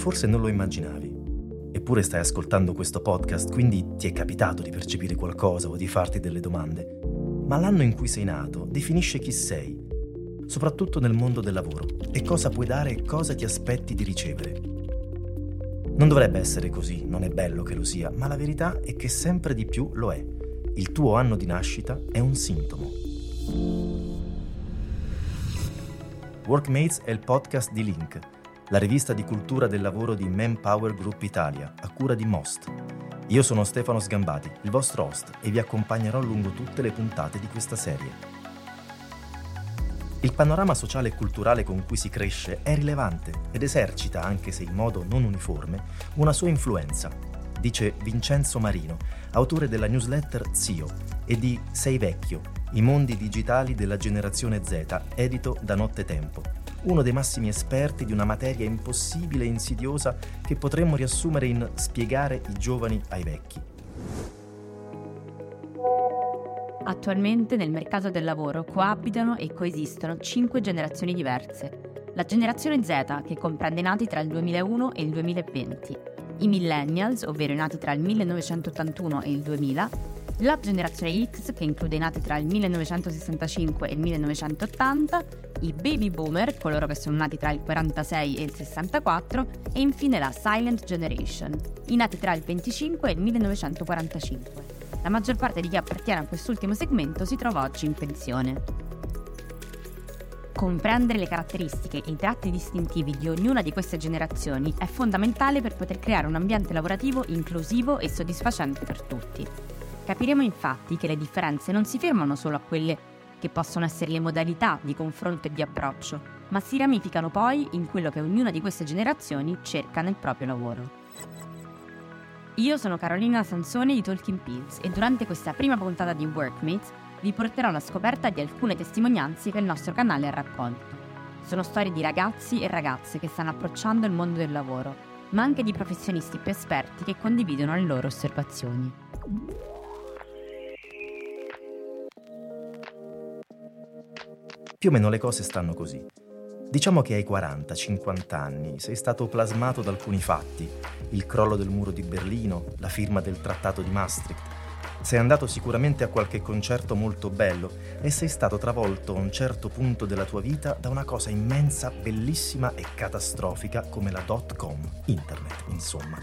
Forse non lo immaginavi. Eppure stai ascoltando questo podcast, quindi ti è capitato di percepire qualcosa o di farti delle domande. Ma l'anno in cui sei nato definisce chi sei, soprattutto nel mondo del lavoro, e cosa puoi dare e cosa ti aspetti di ricevere. Non dovrebbe essere così, non è bello che lo sia, ma la verità è che sempre di più lo è. Il tuo anno di nascita è un sintomo. Workmates è il podcast di Link la rivista di cultura del lavoro di Manpower Group Italia, a cura di Most. Io sono Stefano Sgambati, il vostro host, e vi accompagnerò lungo tutte le puntate di questa serie. Il panorama sociale e culturale con cui si cresce è rilevante ed esercita, anche se in modo non uniforme, una sua influenza, dice Vincenzo Marino, autore della newsletter Zio e di Sei vecchio, i mondi digitali della generazione Z, edito da Nottetempo uno dei massimi esperti di una materia impossibile e insidiosa che potremmo riassumere in spiegare i giovani ai vecchi. Attualmente nel mercato del lavoro coabitano e coesistono cinque generazioni diverse. La generazione Z, che comprende i nati tra il 2001 e il 2020, i millennials, ovvero i nati tra il 1981 e il 2000, la generazione X, che include i nati tra il 1965 e il 1980, i baby boomer, coloro che sono nati tra il 46 e il 64, e infine la silent generation, i nati tra il 25 e il 1945. La maggior parte di chi appartiene a quest'ultimo segmento si trova oggi in pensione. Comprendere le caratteristiche e i tratti distintivi di ognuna di queste generazioni è fondamentale per poter creare un ambiente lavorativo inclusivo e soddisfacente per tutti. Capiremo infatti che le differenze non si fermano solo a quelle che possono essere le modalità di confronto e di approccio, ma si ramificano poi in quello che ognuna di queste generazioni cerca nel proprio lavoro. Io sono Carolina Sansone di Talking Pills e durante questa prima puntata di Workmates vi porterò alla scoperta di alcune testimonianze che il nostro canale ha raccolto. Sono storie di ragazzi e ragazze che stanno approcciando il mondo del lavoro, ma anche di professionisti più esperti che condividono le loro osservazioni. Più o meno le cose stanno così. Diciamo che hai 40-50 anni, sei stato plasmato da alcuni fatti, il crollo del muro di Berlino, la firma del trattato di Maastricht. Sei andato sicuramente a qualche concerto molto bello e sei stato travolto a un certo punto della tua vita da una cosa immensa, bellissima e catastrofica come la dot com, internet, insomma.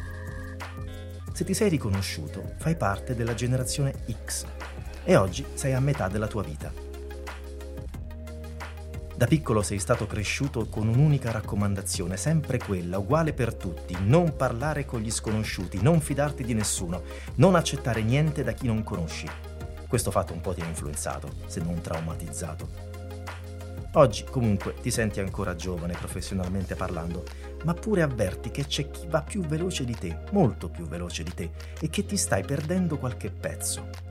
Se ti sei riconosciuto, fai parte della generazione X e oggi sei a metà della tua vita. Da piccolo sei stato cresciuto con un'unica raccomandazione, sempre quella, uguale per tutti, non parlare con gli sconosciuti, non fidarti di nessuno, non accettare niente da chi non conosci. Questo fatto un po' ti ha influenzato, se non traumatizzato. Oggi comunque ti senti ancora giovane professionalmente parlando, ma pure avverti che c'è chi va più veloce di te, molto più veloce di te, e che ti stai perdendo qualche pezzo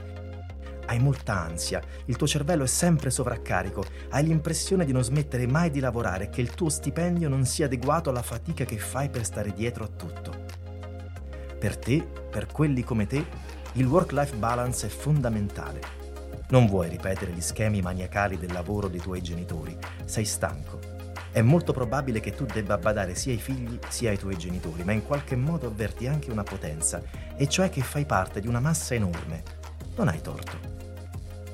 hai molta ansia, il tuo cervello è sempre sovraccarico, hai l'impressione di non smettere mai di lavorare e che il tuo stipendio non sia adeguato alla fatica che fai per stare dietro a tutto. Per te, per quelli come te, il work-life balance è fondamentale. Non vuoi ripetere gli schemi maniacali del lavoro dei tuoi genitori, sei stanco. È molto probabile che tu debba badare sia ai figli sia ai tuoi genitori, ma in qualche modo avverti anche una potenza, e cioè che fai parte di una massa enorme. Non hai torto.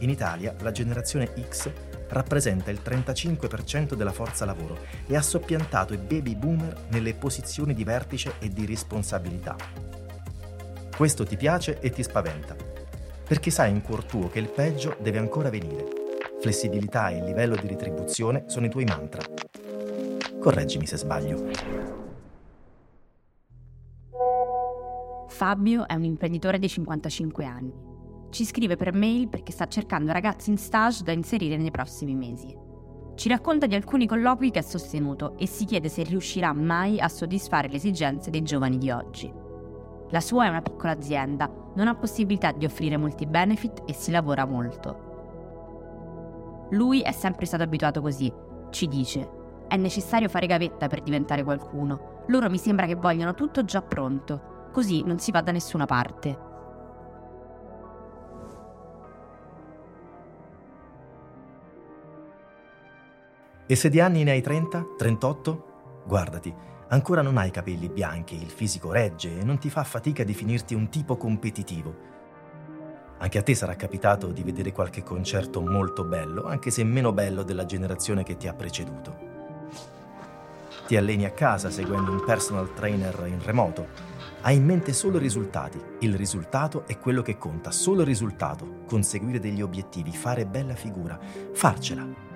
In Italia la generazione X rappresenta il 35% della forza lavoro e ha soppiantato i baby boomer nelle posizioni di vertice e di responsabilità. Questo ti piace e ti spaventa, perché sai in cuor tuo che il peggio deve ancora venire. Flessibilità e livello di retribuzione sono i tuoi mantra. Correggimi se sbaglio. Fabio è un imprenditore di 55 anni ci scrive per mail perché sta cercando ragazzi in stage da inserire nei prossimi mesi. Ci racconta di alcuni colloqui che ha sostenuto e si chiede se riuscirà mai a soddisfare le esigenze dei giovani di oggi. La sua è una piccola azienda, non ha possibilità di offrire molti benefit e si lavora molto. Lui è sempre stato abituato così, ci dice. È necessario fare gavetta per diventare qualcuno. Loro mi sembra che vogliono tutto già pronto, così non si va da nessuna parte. E se di anni ne hai 30? 38? Guardati, Ancora non hai capelli bianchi, il fisico regge e non ti fa fatica definirti un tipo competitivo. Anche a te sarà capitato di vedere qualche concerto molto bello, anche se meno bello della generazione che ti ha preceduto. Ti alleni a casa seguendo un personal trainer in remoto. Hai in mente solo i risultati. Il risultato è quello che conta, solo il risultato. Conseguire degli obiettivi, fare bella figura, farcela.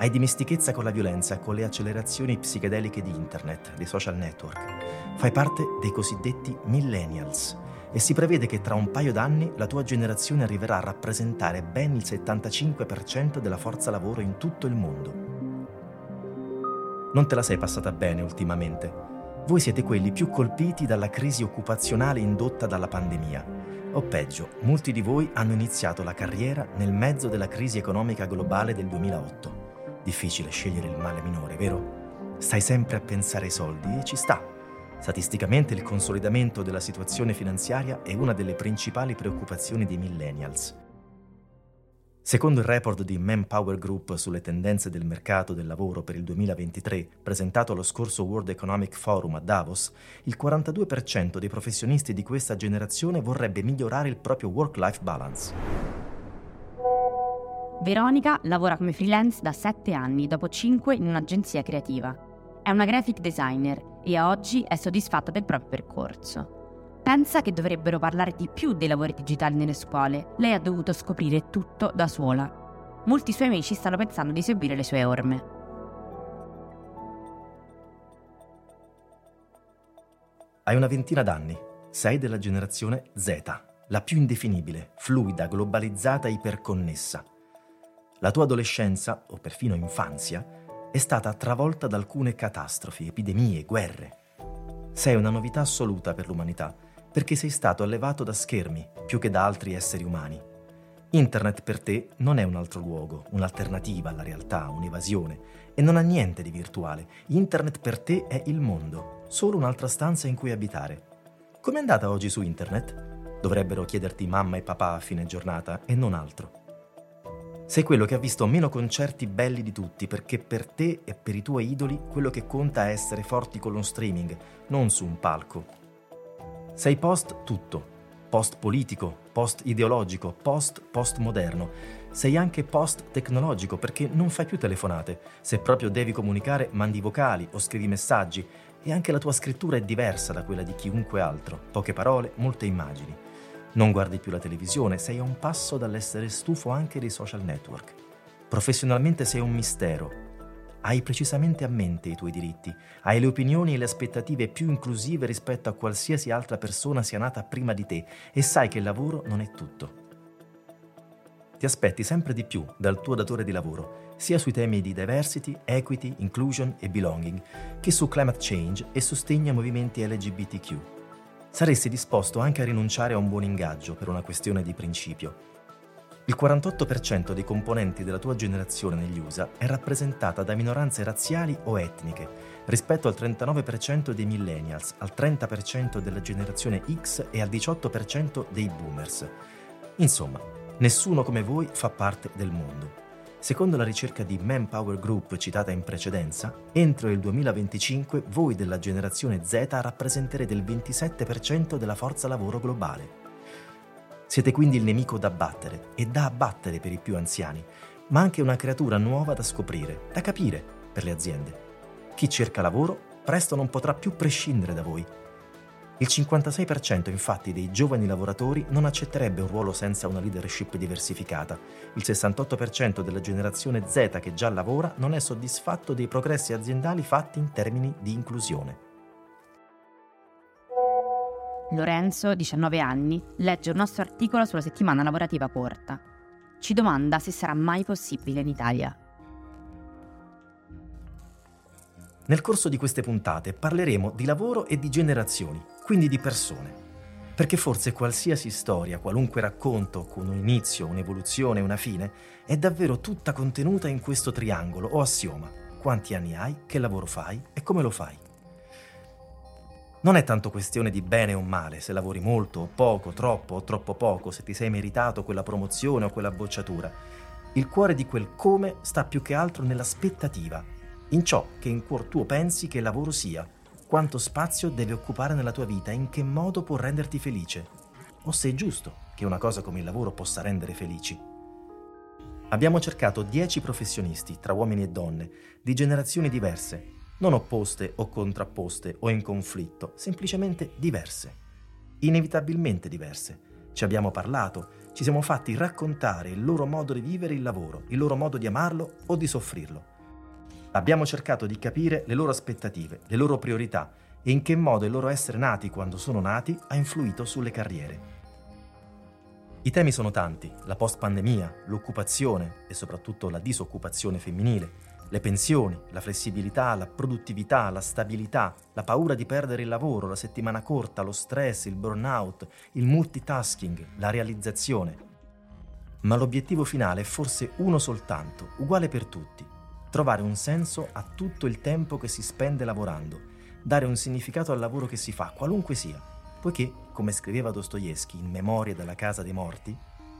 Hai dimestichezza con la violenza, con le accelerazioni psichedeliche di internet, dei social network. Fai parte dei cosiddetti millennials e si prevede che tra un paio d'anni la tua generazione arriverà a rappresentare ben il 75% della forza lavoro in tutto il mondo. Non te la sei passata bene ultimamente. Voi siete quelli più colpiti dalla crisi occupazionale indotta dalla pandemia. O peggio, molti di voi hanno iniziato la carriera nel mezzo della crisi economica globale del 2008. Difficile scegliere il male minore, vero? Stai sempre a pensare ai soldi e ci sta. Statisticamente il consolidamento della situazione finanziaria è una delle principali preoccupazioni dei millennials. Secondo il report di Manpower Group sulle tendenze del mercato del lavoro per il 2023, presentato allo scorso World Economic Forum a Davos, il 42% dei professionisti di questa generazione vorrebbe migliorare il proprio work-life balance. Veronica lavora come freelance da 7 anni, dopo 5 in un'agenzia creativa. È una graphic designer e a oggi è soddisfatta del proprio percorso. Pensa che dovrebbero parlare di più dei lavori digitali nelle scuole. Lei ha dovuto scoprire tutto da sola. Molti suoi amici stanno pensando di seguire le sue orme. Hai una ventina d'anni, sei della generazione Z, la più indefinibile, fluida, globalizzata iperconnessa. La tua adolescenza, o perfino infanzia, è stata travolta da alcune catastrofi, epidemie, guerre. Sei una novità assoluta per l'umanità perché sei stato allevato da schermi più che da altri esseri umani. Internet per te non è un altro luogo, un'alternativa alla realtà, un'evasione, e non ha niente di virtuale. Internet per te è il mondo, solo un'altra stanza in cui abitare. Com'è andata oggi su Internet? Dovrebbero chiederti mamma e papà a fine giornata e non altro. Sei quello che ha visto meno concerti belli di tutti perché per te e per i tuoi idoli quello che conta è essere forti con lo streaming, non su un palco, sei post tutto, post politico, post ideologico, post postmoderno. Sei anche post tecnologico perché non fai più telefonate. Se proprio devi comunicare, mandi vocali o scrivi messaggi e anche la tua scrittura è diversa da quella di chiunque altro. Poche parole, molte immagini. Non guardi più la televisione, sei a un passo dall'essere stufo anche dei social network. Professionalmente sei un mistero, hai precisamente a mente i tuoi diritti, hai le opinioni e le aspettative più inclusive rispetto a qualsiasi altra persona sia nata prima di te e sai che il lavoro non è tutto. Ti aspetti sempre di più dal tuo datore di lavoro, sia sui temi di diversity, equity, inclusion e belonging, che su climate change e sostegno ai movimenti LGBTQ. Saresti disposto anche a rinunciare a un buon ingaggio per una questione di principio, il 48% dei componenti della tua generazione negli USA è rappresentata da minoranze razziali o etniche, rispetto al 39% dei millennials, al 30% della generazione X e al 18% dei boomers. Insomma, nessuno come voi fa parte del mondo. Secondo la ricerca di Manpower Group citata in precedenza, entro il 2025 voi della generazione Z rappresenterete il 27% della forza lavoro globale. Siete quindi il nemico da battere e da abbattere per i più anziani, ma anche una creatura nuova da scoprire, da capire per le aziende. Chi cerca lavoro presto non potrà più prescindere da voi. Il 56% infatti dei giovani lavoratori non accetterebbe un ruolo senza una leadership diversificata. Il 68% della generazione Z che già lavora non è soddisfatto dei progressi aziendali fatti in termini di inclusione. Lorenzo, 19 anni, legge un nostro articolo sulla settimana lavorativa corta. Ci domanda se sarà mai possibile in Italia. Nel corso di queste puntate parleremo di lavoro e di generazioni, quindi di persone. Perché forse qualsiasi storia, qualunque racconto con un inizio, un'evoluzione una fine, è davvero tutta contenuta in questo triangolo o assioma. Quanti anni hai, che lavoro fai e come lo fai. Non è tanto questione di bene o male, se lavori molto o poco, troppo o troppo poco, se ti sei meritato quella promozione o quella bocciatura. Il cuore di quel come sta più che altro nell'aspettativa. in ciò che in cuor tuo pensi che il lavoro sia, quanto spazio deve occupare nella tua vita in che modo può renderti felice, o se è giusto che una cosa come il lavoro possa rendere felici. Abbiamo cercato dieci professionisti, tra uomini e donne, di generazioni diverse, non opposte o contrapposte o in conflitto, semplicemente diverse, inevitabilmente diverse. Ci abbiamo parlato, ci siamo fatti raccontare il loro modo di vivere il lavoro, il loro modo di amarlo o di soffrirlo. Abbiamo cercato di capire le loro aspettative, le loro priorità e in che modo il loro essere nati quando sono nati ha influito sulle carriere. I temi sono tanti, la post-pandemia, l'occupazione e soprattutto la disoccupazione femminile, le pensioni, la flessibilità, la produttività, la stabilità, la paura di perdere il lavoro, la settimana corta, lo stress, il burnout, il multitasking, la realizzazione. Ma l'obiettivo finale è forse uno soltanto, uguale per tutti, trovare un senso a tutto il tempo che si spende lavorando, dare un significato al lavoro che si fa, qualunque sia, poiché, come scriveva Dostoevsky in Memorie della casa dei morti,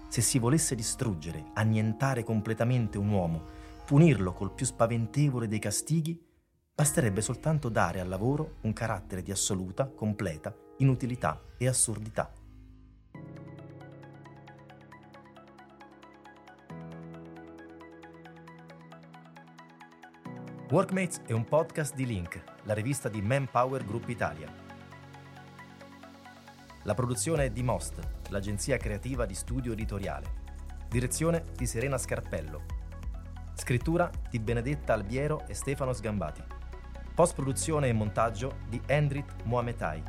se si volesse distruggere, annientare completamente un uomo, punirlo col più spaventevole dei castighi, basterebbe soltanto dare al lavoro un carattere di assoluta, completa inutilità e assurdità. Workmates è un podcast di Link, la rivista di Manpower Group Italia. La produzione è di Most, l'agenzia creativa di studio editoriale. Direzione di Serena Scarpello. Scrittura di Benedetta Albiero e Stefano Sgambati. Post-produzione e montaggio di Endrit Mohametai.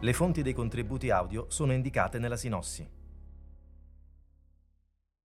Le fonti dei contributi audio sono indicate nella sinossi.